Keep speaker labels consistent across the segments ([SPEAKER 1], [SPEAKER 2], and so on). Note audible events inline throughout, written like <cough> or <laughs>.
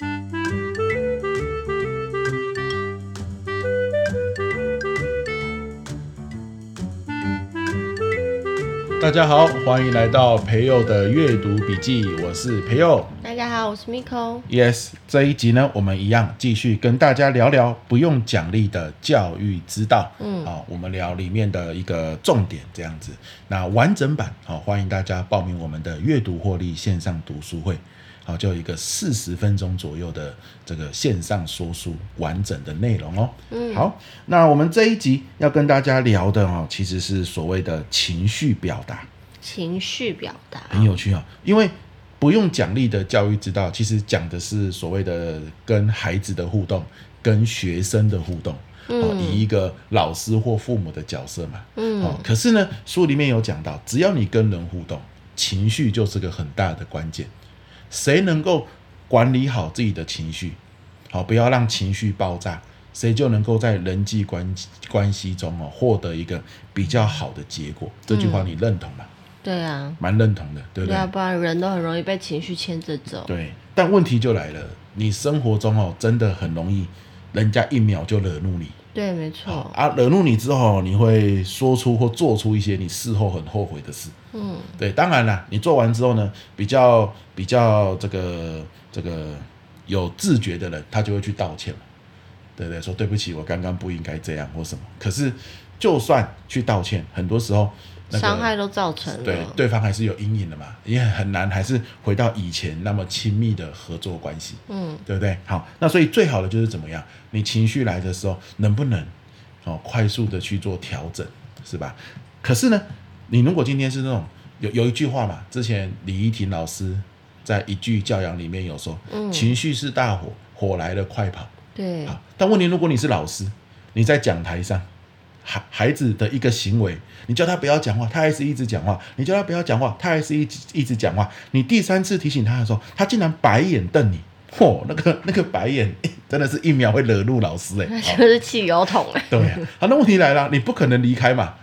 [SPEAKER 1] 大家好，欢迎来到培祐的阅读笔记，我是培祐。
[SPEAKER 2] 大家好，我是 Miko。
[SPEAKER 1] Yes，这一集呢，我们一样继续跟大家聊聊不用奖励的教育之道。嗯，好，我们聊里面的一个重点，这样子。那完整版，好，欢迎大家报名我们的阅读获利线上读书会。好，就有一个四十分钟左右的这个线上说书完整的内容哦。嗯，好，那我们这一集要跟大家聊的哦，其实是所谓的情绪表达。
[SPEAKER 2] 情绪表达
[SPEAKER 1] 很有趣哦，因为不用奖励的教育之道，其实讲的是所谓的跟孩子的互动，跟学生的互动。嗯，以一个老师或父母的角色嘛。嗯，哦，可是呢，书里面有讲到，只要你跟人互动，情绪就是个很大的关键。谁能够管理好自己的情绪，好，不要让情绪爆炸，谁就能够在人际关关系中哦获得一个比较好的结果。这句话你认同吗？
[SPEAKER 2] 对啊，
[SPEAKER 1] 蛮认同的，对不对？
[SPEAKER 2] 要不然人都很容易被情绪牵着走。
[SPEAKER 1] 对，但问题就来了，你生活中哦真的很容易，人家一秒就惹怒你。
[SPEAKER 2] 对，没错。
[SPEAKER 1] 啊，惹怒你之后，你会说出或做出一些你事后很后悔的事。嗯，对，当然了，你做完之后呢，比较比较这个这个有自觉的人，他就会去道歉了，对不对？说对不起，我刚刚不应该这样或什么。可是，就算去道歉，很多时候。那个、
[SPEAKER 2] 伤害都造成了，
[SPEAKER 1] 对，对方还是有阴影的嘛，也很难，还是回到以前那么亲密的合作关系，嗯，对不对？好，那所以最好的就是怎么样？你情绪来的时候，能不能哦快速的去做调整，是吧？可是呢，你如果今天是那种有有一句话嘛，之前李依婷老师在一句教养里面有说，嗯，情绪是大火，火来了快跑，
[SPEAKER 2] 对。
[SPEAKER 1] 好，但问题如果你是老师，你在讲台上。孩孩子的一个行为，你叫他不要讲话，他还是一直讲话；你叫他不要讲话，他还是一直一直讲话。你第三次提醒他的时候，他竟然白眼瞪你，嚯，那个那个白眼真的是一秒会惹怒老师哎，
[SPEAKER 2] 那就是汽油桶哎。
[SPEAKER 1] 对呀，好，那问题来了，你不可能离开嘛，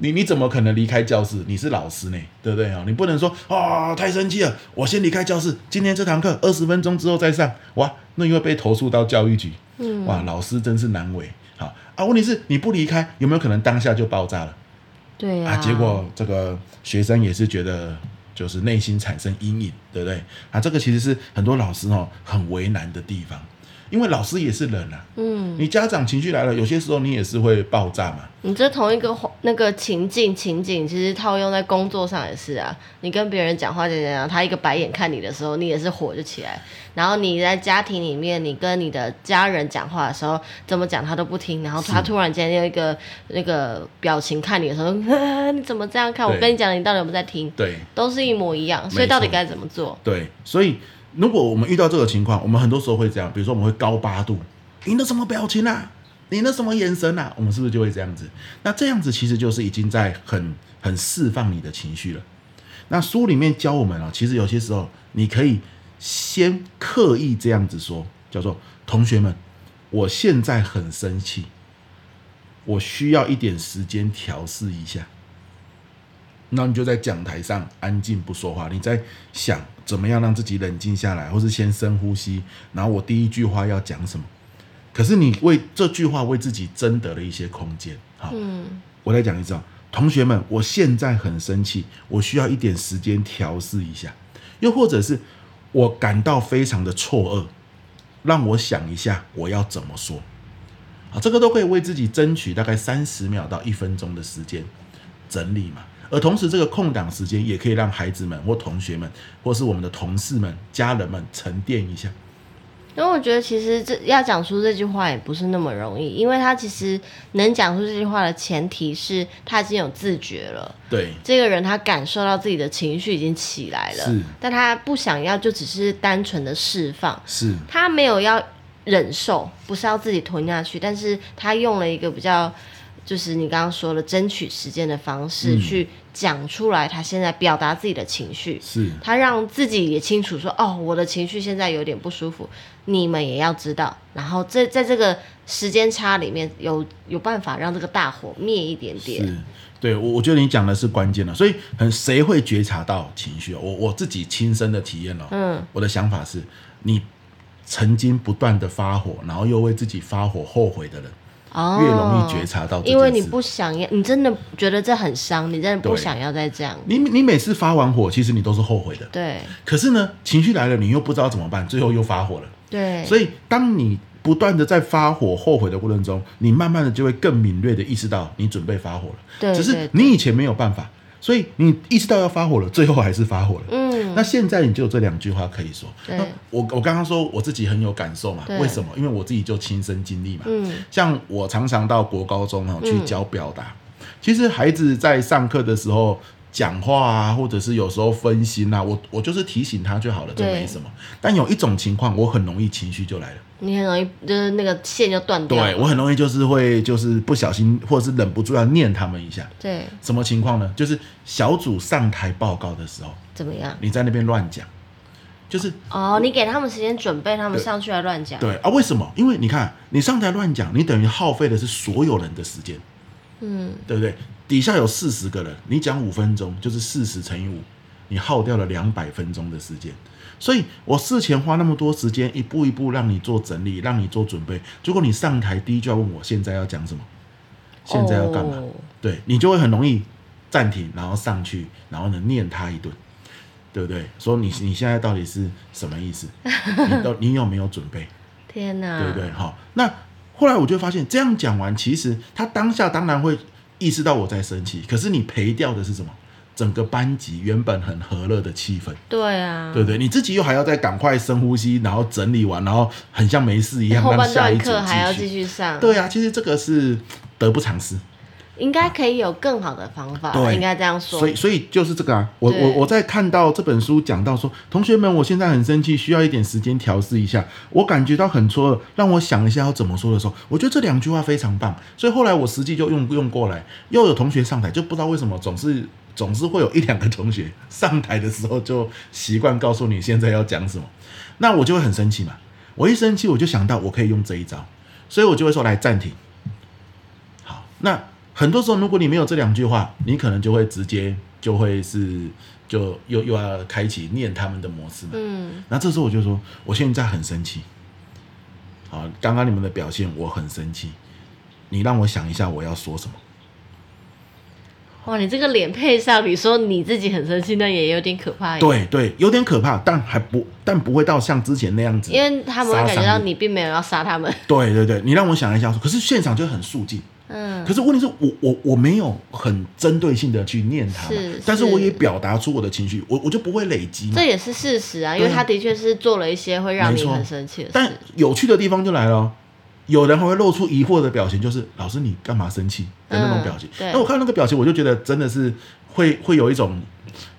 [SPEAKER 1] 你你怎么可能离开教室？你是老师呢，对不对啊？你不能说啊，太生气了，我先离开教室，今天这堂课二十分钟之后再上，哇，那又会被投诉到教育局，嗯，哇，老师真是难为。好啊，问题是你不离开，有没有可能当下就爆炸了？
[SPEAKER 2] 对呀、
[SPEAKER 1] 啊，啊，结果这个学生也是觉得，就是内心产生阴影，对不对？啊，这个其实是很多老师哦很为难的地方。因为老师也是人啊，嗯，你家长情绪来了，有些时候你也是会爆炸嘛。
[SPEAKER 2] 你这同一个那个情境情景，其实套用在工作上也是啊。你跟别人讲话讲讲讲，他一个白眼看你的时候，你也是火就起来。然后你在家庭里面，你跟你的家人讲话的时候，怎么讲他都不听。然后他突然间用一个那个表情看你的时候，<laughs> 你怎么这样看？我跟你讲，你到底有没有在听？
[SPEAKER 1] 对，
[SPEAKER 2] 都是一模一样。所以到底该怎么做？
[SPEAKER 1] 对，所以。如果我们遇到这个情况，我们很多时候会这样，比如说我们会高八度，你那什么表情啊？你那什么眼神啊？我们是不是就会这样子？那这样子其实就是已经在很很释放你的情绪了。那书里面教我们啊，其实有些时候你可以先刻意这样子说，叫做同学们，我现在很生气，我需要一点时间调试一下。那你就在讲台上安静不说话，你在想怎么样让自己冷静下来，或是先深呼吸，然后我第一句话要讲什么？可是你为这句话为自己争得了一些空间。好，嗯，我再讲一次啊，同学们，我现在很生气，我需要一点时间调试一下，又或者是我感到非常的错愕，让我想一下我要怎么说。啊，这个都可以为自己争取大概三十秒到一分钟的时间整理嘛。而同时，这个空档时间也可以让孩子们或同学们，或是我们的同事们、家人们沉淀一下。
[SPEAKER 2] 因为我觉得，其实这要讲出这句话也不是那么容易，因为他其实能讲出这句话的前提是他已经有自觉了。
[SPEAKER 1] 对，
[SPEAKER 2] 这个人他感受到自己的情绪已经起来了，但他不想要就只是单纯的释放，
[SPEAKER 1] 是，
[SPEAKER 2] 他没有要忍受，不是要自己吞下去，但是他用了一个比较。就是你刚刚说了争取时间的方式，去讲出来他现在表达自己的情绪，是他让自己也清楚说，哦，我的情绪现在有点不舒服，你们也要知道。然后在在这个时间差里面有有办法让这个大火灭一点点。
[SPEAKER 1] 是，对我我觉得你讲的是关键了。所以很谁会觉察到情绪？我我自己亲身的体验了。嗯，我的想法是，你曾经不断的发火，然后又为自己发火后悔的人，
[SPEAKER 2] 哦，
[SPEAKER 1] 越容易觉察到。
[SPEAKER 2] 因为你不想要，你真的觉得这很伤，你真的不想要再这样。
[SPEAKER 1] 你你每次发完火，其实你都是后悔的。
[SPEAKER 2] 对。
[SPEAKER 1] 可是呢，情绪来了，你又不知道怎么办，最后又发火了。
[SPEAKER 2] 对。
[SPEAKER 1] 所以，当你不断的在发火、后悔的过程中，你慢慢的就会更敏锐的意识到你准备发火了。
[SPEAKER 2] 对。
[SPEAKER 1] 只是你以前没有办法。所以你意识到要发火了，最后还是发火了。嗯，那现在你就有这两句话可以说。那，我我刚刚说我自己很有感受嘛，为什么？因为我自己就亲身经历嘛。嗯，像我常常到国高中啊去教表达，嗯、其实孩子在上课的时候讲话啊，或者是有时候分心啊，我我就是提醒他就好了，这没什么。但有一种情况，我很容易情绪就来了。
[SPEAKER 2] 你很容易就是那个线就断掉。
[SPEAKER 1] 对，我很容易就是会就是不小心或者是忍不住要念他们一下。
[SPEAKER 2] 对。
[SPEAKER 1] 什么情况呢？就是小组上台报告的时候。
[SPEAKER 2] 怎么样？
[SPEAKER 1] 你在那边乱讲，就是
[SPEAKER 2] 哦，你给他们时间准备，他们上去来乱讲。
[SPEAKER 1] 对啊，为什么？因为你看，你上台乱讲，你等于耗费的是所有人的时间。嗯，对不对？底下有四十个人，你讲五分钟，就是四十乘以五，你耗掉了两百分钟的时间。所以我事前花那么多时间，一步一步让你做整理，让你做准备。如果你上台第一句要问我现在要讲什么，现在要干嘛？哦、对，你就会很容易暂停，然后上去，然后呢念他一顿，对不对？说你你现在到底是什么意思？你都你有没有准备？<laughs>
[SPEAKER 2] 天哪，
[SPEAKER 1] 对不对？好，那后来我就发现，这样讲完，其实他当下当然会意识到我在生气，可是你赔掉的是什么？整个班级原本很和乐的气氛，
[SPEAKER 2] 对啊，
[SPEAKER 1] 对不对？你自己又还要再赶快深呼吸，然后整理完，然后很像没事一样，
[SPEAKER 2] 后半
[SPEAKER 1] 段
[SPEAKER 2] 课还要继续上。
[SPEAKER 1] 对啊，其实这个是得不偿失，
[SPEAKER 2] 应该可以有更好的方法，
[SPEAKER 1] 对，
[SPEAKER 2] 应该这样说。
[SPEAKER 1] 所以，所以就是这个啊，我我我在看到这本书讲到说，同学们，我现在很生气，需要一点时间调试一下。我感觉到很错愕，让我想一下要怎么说的时候，我觉得这两句话非常棒。所以后来我实际就用用过来，又有同学上台，就不知道为什么总是。总是会有一两个同学上台的时候就习惯告诉你现在要讲什么，那我就会很生气嘛。我一生气，我就想到我可以用这一招，所以我就会说来暂停。好，那很多时候如果你没有这两句话，你可能就会直接就会是就又又要开启念他们的模式嘛。嗯，那这时候我就说我现在很生气。好，刚刚你们的表现我很生气，你让我想一下我要说什么。
[SPEAKER 2] 哇，你这个脸配上，你说你自己很生气，那也有点可怕。
[SPEAKER 1] 对对，有点可怕，但还不，但不会到像之前那样子。
[SPEAKER 2] 因为他们会感觉到你并没有要杀他们。
[SPEAKER 1] 对对对，你让我想一下，可是现场就很肃静。嗯。可是问题是我我我没有很针对性的去念他，是，但是我也表达出我的情绪，我我就不会累积。
[SPEAKER 2] 这也是事实啊，因为他的确是做了一些会让你很生气的事。
[SPEAKER 1] 但有趣的地方就来了。有人还会露出疑惑的表情，就是老师你干嘛生气的那种表情。那、嗯、我看到那个表情，我就觉得真的是会会有一种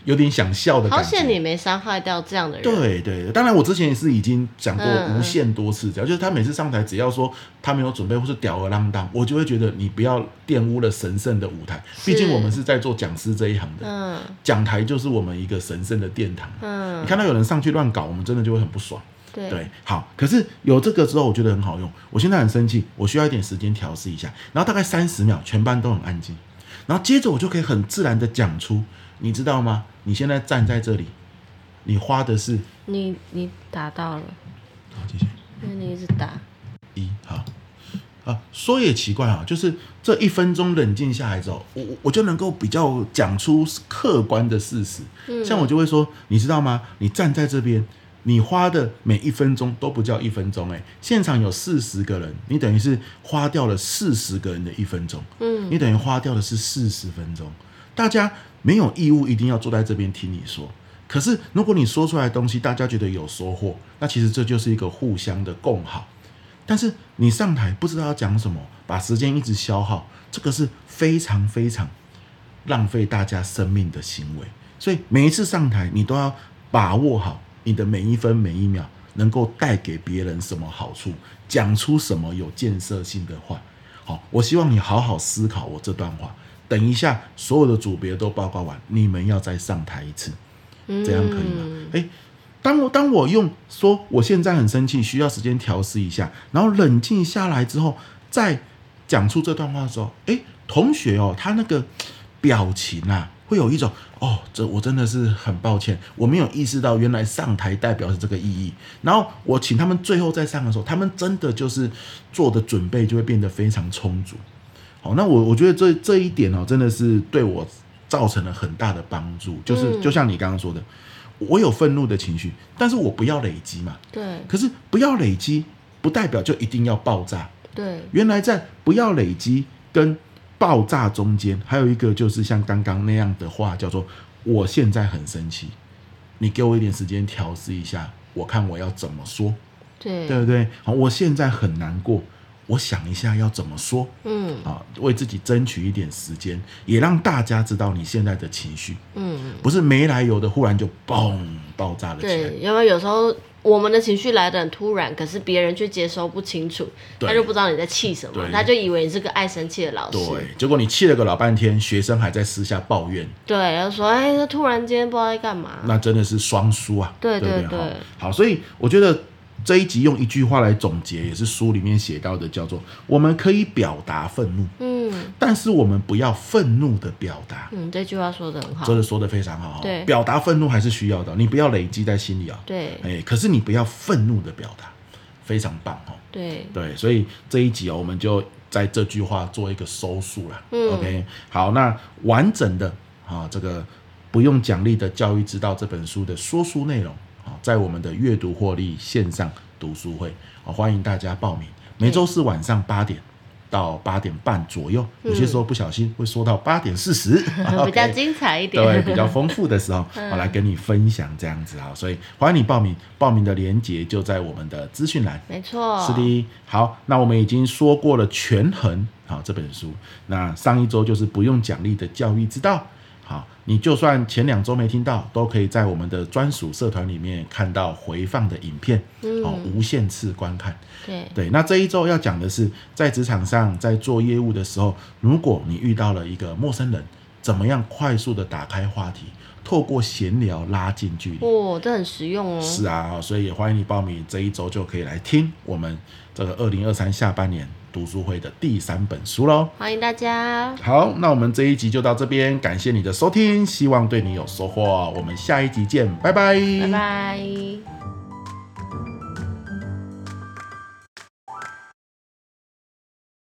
[SPEAKER 1] 有点想笑的感觉。
[SPEAKER 2] 好险你没伤害到这样的人。
[SPEAKER 1] 对对，当然我之前也是已经讲过无限多次，只要、嗯、就是他每次上台，只要说他没有准备或是吊儿郎当，我就会觉得你不要玷污了神圣的舞台。毕竟我们是在做讲师这一行的，嗯、讲台就是我们一个神圣的殿堂。嗯，你看到有人上去乱搞，我们真的就会很不爽。
[SPEAKER 2] 对，
[SPEAKER 1] 对，好，可是有这个之后，我觉得很好用。我现在很生气，我需要一点时间调试一下，然后大概三十秒，全班都很安静，然后接着我就可以很自然的讲出，你知道吗？你现在站在这里，你花的是
[SPEAKER 2] 你你打到了，
[SPEAKER 1] 好，谢谢。
[SPEAKER 2] 因为你一直打
[SPEAKER 1] 一好啊，说也奇怪啊，就是这一分钟冷静下来之后，我我就能够比较讲出客观的事实。嗯，像我就会说，你知道吗？你站在这边。你花的每一分钟都不叫一分钟，诶，现场有四十个人，你等于是花掉了四十个人的一分钟，嗯，你等于花掉的是四十分钟。大家没有义务一定要坐在这边听你说，可是如果你说出来的东西大家觉得有收获，那其实这就是一个互相的共好。但是你上台不知道要讲什么，把时间一直消耗，这个是非常非常浪费大家生命的行为。所以每一次上台，你都要把握好。你的每一分每一秒能够带给别人什么好处？讲出什么有建设性的话？好，我希望你好好思考我这段话。等一下，所有的组别都报告完，你们要再上台一次，这样可以吗？诶，当我当我用说我现在很生气，需要时间调试一下，然后冷静下来之后，再讲出这段话的时候，诶，同学哦，他那个表情啊。会有一种哦，这我真的是很抱歉，我没有意识到原来上台代表是这个意义。然后我请他们最后再上的时候，他们真的就是做的准备就会变得非常充足。好，那我我觉得这这一点哦，真的是对我造成了很大的帮助。就是就像你刚刚说的，我有愤怒的情绪，但是我不要累积嘛。
[SPEAKER 2] 对。
[SPEAKER 1] 可是不要累积，不代表就一定要爆炸。
[SPEAKER 2] 对。
[SPEAKER 1] 原来在不要累积跟爆炸中间，还有一个就是像刚刚那样的话，叫做“我现在很生气”，你给我一点时间调试一下，我看我要怎么说。
[SPEAKER 2] 对。
[SPEAKER 1] 对不对？好，我现在很难过。我想一下要怎么说，
[SPEAKER 2] 嗯，
[SPEAKER 1] 啊，为自己争取一点时间，也让大家知道你现在的情绪，
[SPEAKER 2] 嗯，
[SPEAKER 1] 不是没来由的忽然就嘣爆炸了起来。
[SPEAKER 2] 对，因为有时候我们的情绪来的很突然，可是别人却接收不清楚，他就不知道你在气什么，他就以为你是个爱生气的老师。
[SPEAKER 1] 对，结果你气了个老半天，学生还在私下抱怨。
[SPEAKER 2] 对，然后说，哎，他突然间不知道在干嘛。
[SPEAKER 1] 那真的是双输啊。
[SPEAKER 2] 对对对，对，
[SPEAKER 1] 对。好，所以我觉得。这一集用一句话来总结，也是书里面写到的，叫做“我们可以表达愤怒，
[SPEAKER 2] 嗯，
[SPEAKER 1] 但是我们不要愤怒的表达。”
[SPEAKER 2] 嗯，这句话说的很好，
[SPEAKER 1] 真的说的非常好。
[SPEAKER 2] 对，
[SPEAKER 1] 表达愤怒还是需要的，你不要累积在心里啊。
[SPEAKER 2] 对，
[SPEAKER 1] 哎，可是你不要愤怒的表达，非常棒哦。
[SPEAKER 2] 对
[SPEAKER 1] 对，所以这一集哦，我们就在这句话做一个收束了。
[SPEAKER 2] 嗯
[SPEAKER 1] ，OK，好，那完整的啊，这个不用奖励的教育之道这本书的说书内容啊。在我们的阅读获利线上读书会啊，欢迎大家报名。每周四晚上八点到八点半左右，有些时候不小心会说到八点四十，<laughs> <laughs>
[SPEAKER 2] 比较精彩一点，
[SPEAKER 1] 对，比较丰富的时候，<laughs> 我来跟你分享这样子啊。所以欢迎你报名，报名的链接就在我们的资讯栏。
[SPEAKER 2] 没错，
[SPEAKER 1] 是的。好，那我们已经说过了权衡好这本书，那上一周就是不用奖励的教育之道。好，你就算前两周没听到，都可以在我们的专属社团里面看到回放的影片，嗯，哦，无限次观看。
[SPEAKER 2] 对
[SPEAKER 1] 对，那这一周要讲的是，在职场上，在做业务的时候，如果你遇到了一个陌生人，怎么样快速的打开话题，透过闲聊拉近距离？
[SPEAKER 2] 哦，这很实用哦。
[SPEAKER 1] 是啊，所以也欢迎你报名，这一周就可以来听我们这个二零二三下半年。读书会的第三本书喽，
[SPEAKER 2] 欢迎大家。
[SPEAKER 1] 好，那我们这一集就到这边，感谢你的收听，希望对你有收获。我们下一集见，拜拜，
[SPEAKER 2] 拜拜。